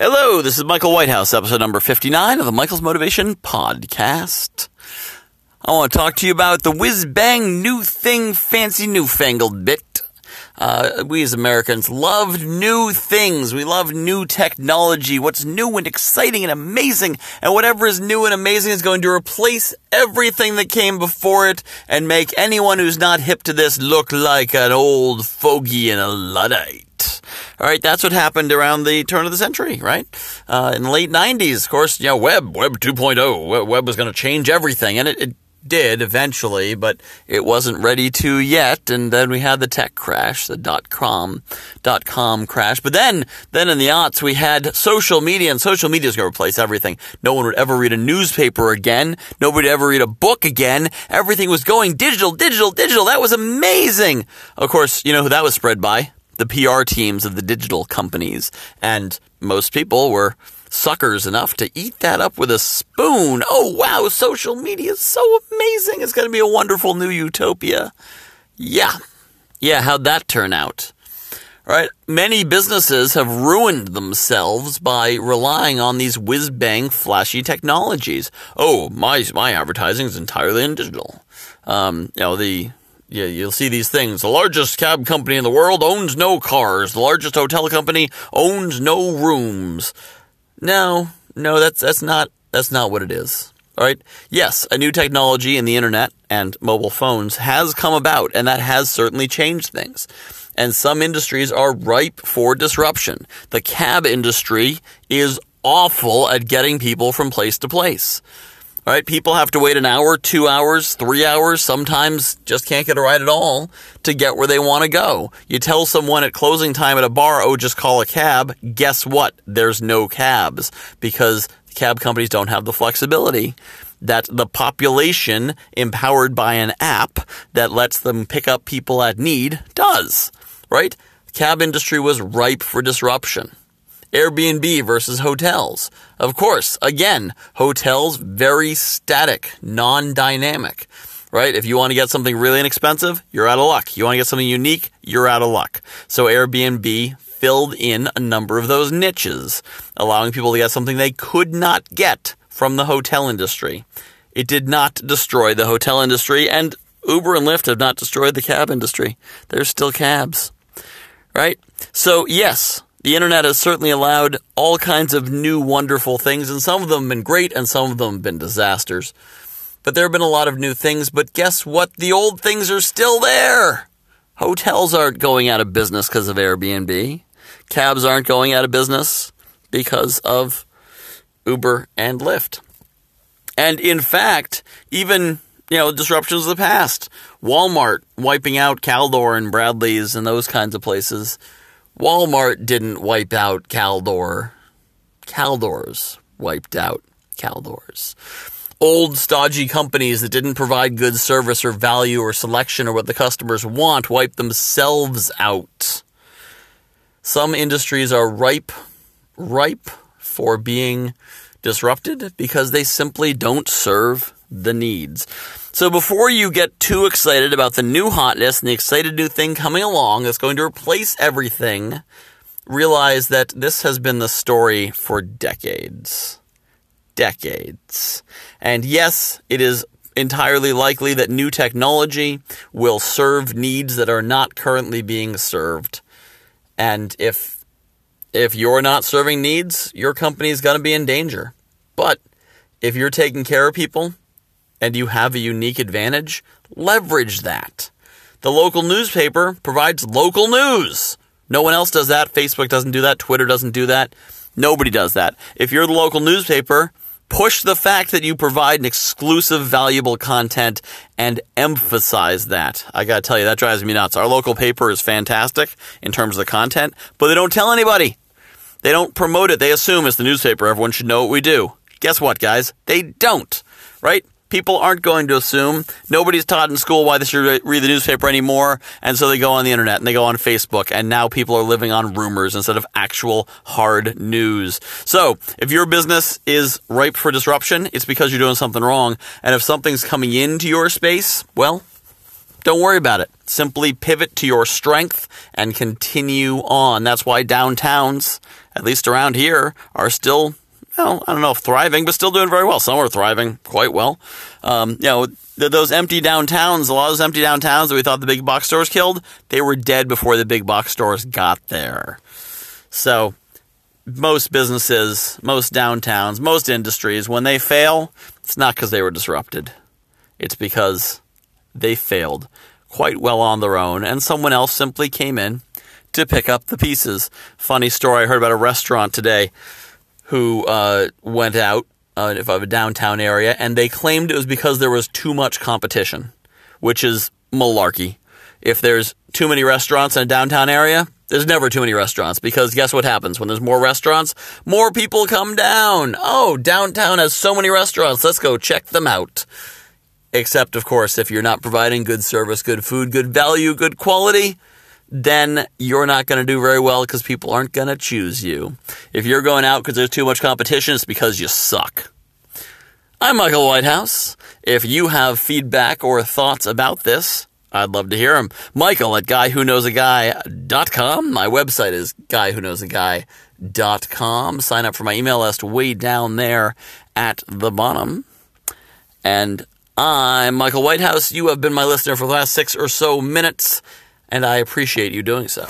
Hello, this is Michael Whitehouse, episode number 59 of the Michael's Motivation Podcast. I want to talk to you about the whiz bang new thing, fancy newfangled bit. Uh, we as Americans love new things. We love new technology. What's new and exciting and amazing. And whatever is new and amazing is going to replace everything that came before it and make anyone who's not hip to this look like an old fogey and a Luddite. All right, that's what happened around the turn of the century, right? Uh, in the late 90s, of course, you know, web, web 2.0, web was going to change everything, and it, it did eventually, but it wasn't ready to yet. And then we had the tech crash, the dot com, dot com crash. But then, then in the aughts, we had social media, and social media is going to replace everything. No one would ever read a newspaper again. Nobody would ever read a book again. Everything was going digital, digital, digital. That was amazing. Of course, you know who that was spread by? The PR teams of the digital companies. And most people were suckers enough to eat that up with a spoon. Oh wow, social media is so amazing. It's going to be a wonderful new utopia. Yeah. Yeah, how'd that turn out? Right, many businesses have ruined themselves by relying on these whiz bang flashy technologies. Oh, my my advertising is entirely in digital. Um, you know the yeah, you'll see these things. The largest cab company in the world owns no cars. The largest hotel company owns no rooms. No, no, that's that's not that's not what it is. All right. Yes, a new technology in the internet and mobile phones has come about, and that has certainly changed things. And some industries are ripe for disruption. The cab industry is awful at getting people from place to place. Right, people have to wait an hour, two hours, three hours, sometimes just can't get a ride at all to get where they want to go. You tell someone at closing time at a bar, oh, just call a cab. Guess what? There's no cabs because cab companies don't have the flexibility that the population empowered by an app that lets them pick up people at need does, right? The cab industry was ripe for disruption. Airbnb versus hotels. Of course, again, hotels very static, non-dynamic, right? If you want to get something really inexpensive, you're out of luck. You want to get something unique, you're out of luck. So Airbnb filled in a number of those niches, allowing people to get something they could not get from the hotel industry. It did not destroy the hotel industry, and Uber and Lyft have not destroyed the cab industry. There's still cabs, right? So, yes, the internet has certainly allowed all kinds of new wonderful things, and some of them have been great and some of them have been disasters. But there have been a lot of new things, but guess what? The old things are still there. Hotels aren't going out of business because of Airbnb. Cabs aren't going out of business because of Uber and Lyft. And in fact, even you know, disruptions of the past. Walmart wiping out Caldor and Bradlees and those kinds of places Walmart didn't wipe out Caldor. Caldor's wiped out Caldor's. Old stodgy companies that didn't provide good service or value or selection or what the customers want wiped themselves out. Some industries are ripe, ripe for being disrupted because they simply don't serve the needs. So before you get too excited about the new hotness and the excited new thing coming along that's going to replace everything, realize that this has been the story for decades. Decades. And yes, it is entirely likely that new technology will serve needs that are not currently being served. And if if you're not serving needs, your company is going to be in danger. But if you're taking care of people, and you have a unique advantage, leverage that. The local newspaper provides local news. No one else does that. Facebook doesn't do that. Twitter doesn't do that. Nobody does that. If you're the local newspaper, push the fact that you provide an exclusive, valuable content and emphasize that. I gotta tell you, that drives me nuts. Our local paper is fantastic in terms of the content, but they don't tell anybody. They don't promote it. They assume it's the newspaper. Everyone should know what we do. Guess what, guys? They don't, right? People aren't going to assume. Nobody's taught in school why they should read the newspaper anymore, and so they go on the internet and they go on Facebook, and now people are living on rumors instead of actual hard news. So, if your business is ripe for disruption, it's because you're doing something wrong, and if something's coming into your space, well, don't worry about it. Simply pivot to your strength and continue on. That's why downtowns at least around here, are still, well, I don't know if thriving, but still doing very well. Some are thriving quite well. Um, you know, th- those empty downtowns, a lot of those empty downtowns that we thought the big box stores killed, they were dead before the big box stores got there. So, most businesses, most downtowns, most industries, when they fail, it's not because they were disrupted. It's because they failed quite well on their own, and someone else simply came in to pick up the pieces. Funny story I heard about a restaurant today who uh, went out uh, of a downtown area, and they claimed it was because there was too much competition, which is malarkey. If there's too many restaurants in a downtown area, there's never too many restaurants because guess what happens when there's more restaurants? More people come down. Oh, downtown has so many restaurants. Let's go check them out. Except, of course, if you're not providing good service, good food, good value, good quality, then you're not going to do very well because people aren't going to choose you. If you're going out because there's too much competition, it's because you suck. I'm Michael Whitehouse. If you have feedback or thoughts about this, I'd love to hear them. Michael at guywhoknowsaguy.com. My website is guywhoknowsaguy.com. Sign up for my email list way down there at the bottom. And I'm Michael Whitehouse. You have been my listener for the last six or so minutes, and I appreciate you doing so.